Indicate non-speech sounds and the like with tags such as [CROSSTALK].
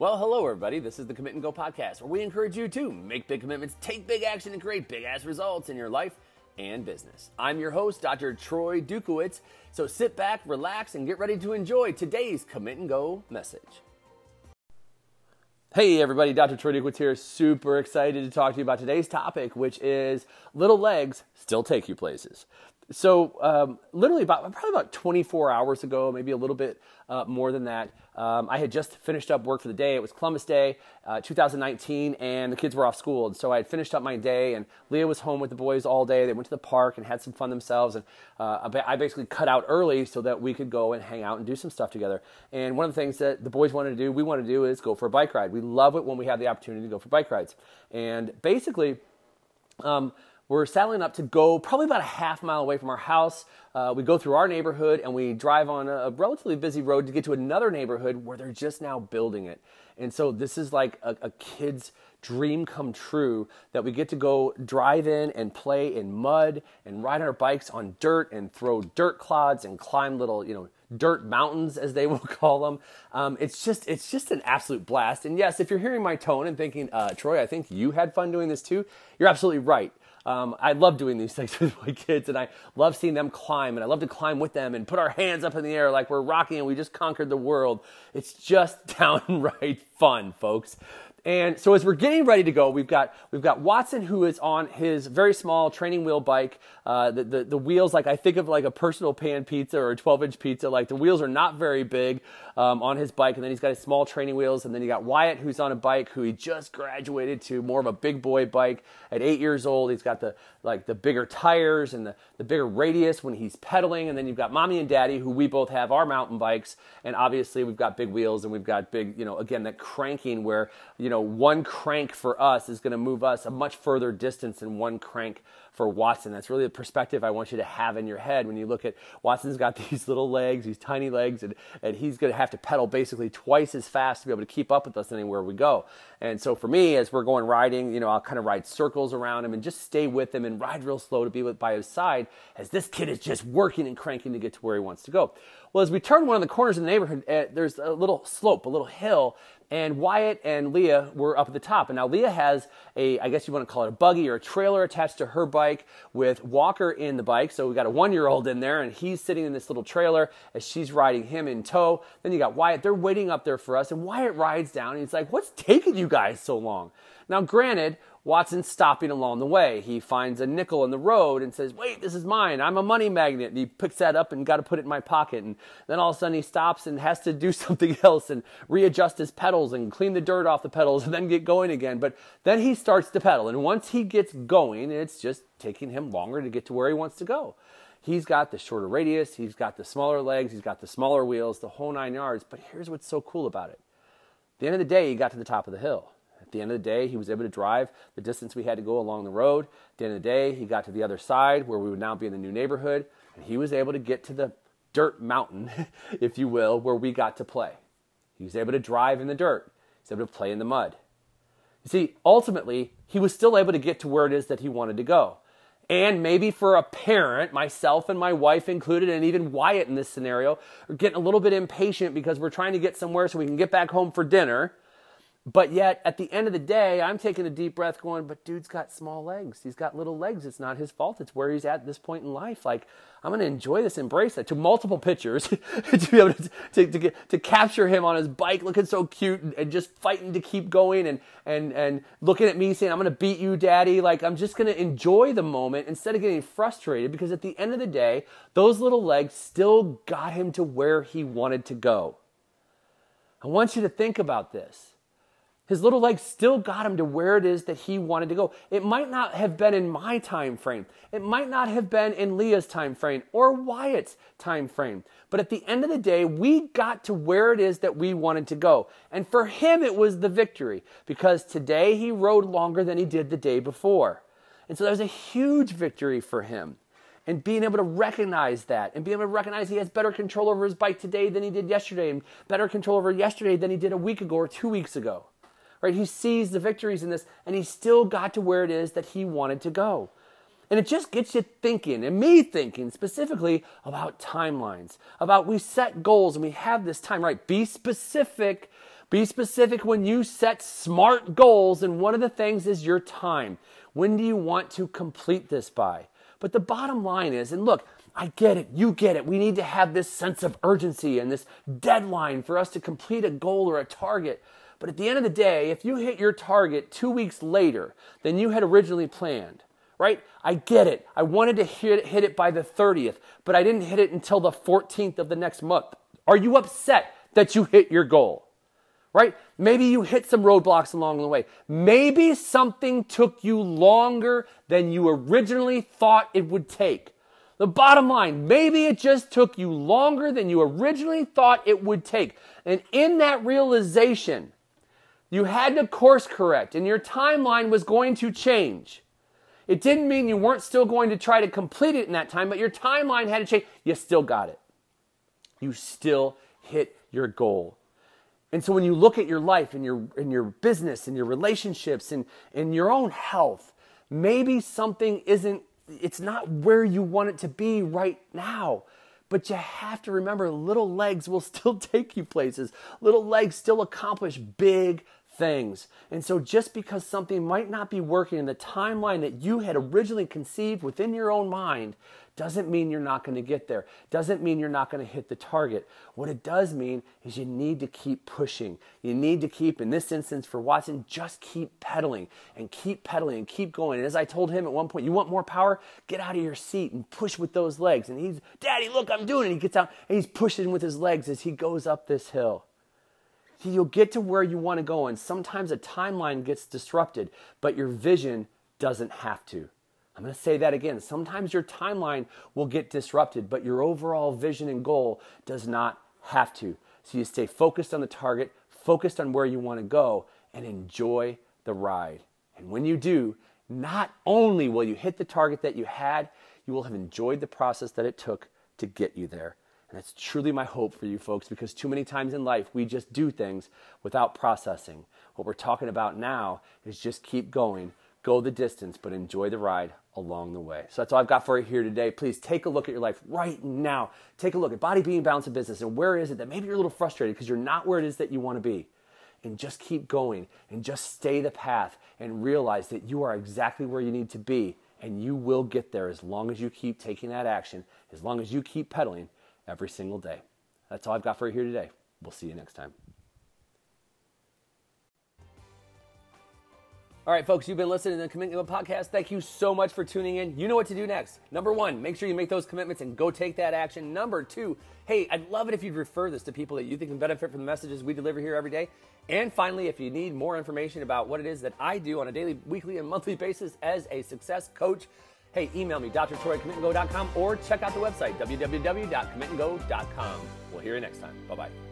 Well, hello, everybody. This is the Commit and Go podcast, where we encourage you to make big commitments, take big action, and create big ass results in your life and business. I'm your host, Dr. Troy Dukowitz. So sit back, relax, and get ready to enjoy today's Commit and Go message. Hey, everybody, Dr. Troy Dukowitz here. Super excited to talk to you about today's topic, which is little legs still take you places. So, um, literally about probably about 24 hours ago, maybe a little bit uh, more than that, um, I had just finished up work for the day. It was Columbus Day, uh, 2019, and the kids were off school. And so I had finished up my day, and Leah was home with the boys all day. They went to the park and had some fun themselves. And uh, I basically cut out early so that we could go and hang out and do some stuff together. And one of the things that the boys wanted to do, we wanted to do, is go for a bike ride. We love it when we have the opportunity to go for bike rides. And basically, um, we're saddling up to go probably about a half mile away from our house. Uh, we go through our neighborhood and we drive on a, relatively busy road to get to another neighborhood where they're just now building it. And so this is like a, a kid's dream come true that we get to go drive in and play in mud and ride our bikes on dirt and throw dirt clods and climb little, you know, dirt mountains as they [LAUGHS] will call them. Um, it's just it's just an absolute blast. And yes, if you're hearing my tone and thinking, uh, Troy, I think you had fun doing this too, you're absolutely right. Um, I love doing these things [LAUGHS] with my kids, and I love seeing them climb, and I love to climb with them and put our hands up in the air like we're rocking and we just conquered the world. It's just [LAUGHS] downright fun, folks. And so as we're getting ready to go, we've got we've got Watson who is on his very small training wheel bike. Uh, the, the, the wheels like I think of like a personal pan pizza or a 12 inch pizza. Like the wheels are not very big um, on his bike, and then he's got his small training wheels. And then you got Wyatt who's on a bike who he just graduated to more of a big boy bike at eight years old. He's got the like the bigger tires and the, the bigger radius when he's pedaling. And then you've got mommy and daddy who we both have our mountain bikes, and obviously we've got big wheels and we've got big you know again that cranking where you you know, one crank for us is going to move us a much further distance than one crank for Watson. That's really the perspective I want you to have in your head when you look at Watson's got [LAUGHS] these little legs, these tiny legs, and, and he's going to have to pedal basically twice as fast to be able to keep up with us anywhere we go. And so for me, as we're going riding, you know, I'll kind of ride circles around him and just stay with him and ride real slow to be with, by his side as this kid is just working and cranking to get to where he wants to go. Well, as we turn one of the corners in the neighborhood, uh, there's a little slope, a little hill and Wyatt and Leah were up at the top. And now Leah has a, I guess you want to call it a buggy or a trailer attached to her bike with Walker in the bike. So we got a one year old in there and he's sitting in this little trailer as she's riding him in tow. Then you got Wyatt, they're waiting up there for us. And Wyatt rides down and he's like, What's taking you guys so long? Now, granted, Watson's stopping along the way. He finds a nickel in the road and says, Wait, this is mine. I'm a money magnet. And he picks that up and got to put it in my pocket. And then all of a sudden he stops and has to do [LAUGHS] something else and readjust his pedals and clean the dirt off the pedals and then get going again. But then he starts to pedal. And once he gets going, it's just taking him longer to get to where he wants to go. He's got the shorter radius, he's got the smaller legs, he's got the smaller wheels, the whole nine yards. But here's what's so cool about it. At the end of the day, he got to the top of the hill. At the end of the day, he was able to drive the distance we had to go along the road. At the end of the day, he got to the other side where we would now be in the new neighborhood, and he was able to get to the dirt mountain, [LAUGHS] if you will, where we got to play. He was able to drive in the dirt. He was able to play in the mud. You see, ultimately, he was still able to get to where it is that he wanted to go. And maybe for a parent, myself and my wife included, and even Wyatt in this scenario, are getting a little bit impatient because we're trying to get somewhere so we can get back home for dinner. But yet, at the end of the day, I'm taking a deep breath going, but dude's got small legs. He's got little legs. It's not his fault. It's where he's at this point in life. Like, I'm going to enjoy this, embrace it. To multiple pictures [LAUGHS] to be able to, to, to, get, to capture him on his bike looking so cute and, and just fighting to keep going and, and, and looking at me saying, I'm going to beat you, daddy. Like, I'm just going to enjoy the moment instead of getting frustrated because at the end of the day, those little legs still got him to where he wanted to go. I want you to think about this. His little legs still got him to where it is that he wanted to go. It might not have been in my time frame. It might not have been in Leah's time frame or Wyatt's time frame. But at the end of the day, we got to where it is that we wanted to go. And for him, it was the victory because today he rode longer than he did the day before. And so that was a huge victory for him. And being able to recognize that and being able to recognize he has better control over his bike today than he did yesterday and better control over yesterday than he did a week ago or two weeks ago right? He sees the victories in this and he still got to where it is that he wanted to go. And it just gets you thinking, and me thinking specifically about timelines, about we set goals and we have this time, right? Be specific, Be specific when you set smart goals, and one of the things is your time. When do you want to complete this by? But the bottom line is, and look, I get it, you get it. We need to have this sense of urgency and this deadline for us to complete a goal or a target. But at the end of the day, if you hit your target two weeks later than you had originally planned, right? I get it. I wanted to hit, hit it by the 30th, but I didn't hit it until the 14th of the next month. Are you upset that you hit your goal? Right? Maybe you hit some roadblocks along the way. Maybe something took you longer than you originally thought it would take. The bottom line, maybe it just took you longer than you originally thought it would take. And in that realization, you had to course correct and your timeline was going to change. It didn't mean you weren't still going to try to complete it in that time, but your timeline had to change. You still got it. You still hit your goal. And so when you look at your life and your, and your business and your relationships and, and your own health, maybe something isn't, it's not where you want it to be right now. But you have to remember little legs will [LAUGHS] still take you places. Little legs still accomplish big things. And so, just because something might not be working in the timeline that you had originally conceived within your own mind, doesn't mean you're not going to get there. Doesn't mean you're not going to hit the target. What it does mean is you need to keep pushing. You need to keep, in this instance for Watson, just keep pedaling and keep pedaling and keep going. And as I told him at one point, you want more power? Get out of your seat and push with those legs. And he's, Daddy, look, I'm doing it. He gets out and he's pushing with his legs as he goes up this hill. You'll get to where you want to go, and sometimes a timeline gets disrupted, but your vision doesn't have to. I'm going to say that again. Sometimes your timeline will get disrupted, but your overall vision and goal does not have to. So you stay focused on the target, focused on where you want to go, and enjoy the ride. And when you do, not only will you hit the target that you had, you will have enjoyed the process that it took to get you there. And it's truly my hope for you folks because too many times in life we just do things without processing. What we're talking about now is just keep going, go the distance, but enjoy the ride along the way. So that's all I've got for you here today. Please take a look at your life right now. Take a look at Body Being Balance and Business and where is it that maybe you're a little frustrated because you're not where it is that you want to be. And just keep going and just stay the path and realize that you are exactly where you need to be and you will get there as long as you keep taking that action, as long as you keep pedaling every single day. That's all I've got for you here today. We'll see you next time. All right, folks, you've been listening to the Commitment Podcast. Thank you so much for tuning in. You know what to do next. Number one, make sure you make those commitments and go take that action. Number two, hey, I'd love it if you'd refer this to people that you think can benefit from the messages we deliver here every day. And finally, if you need more information about what it is that I do on a daily, weekly, and monthly basis as a success coach, hey, email me, drtroy@commitandgo.com, or check out the website, www.commitandgo.com. We'll hear you next time. Bye bye.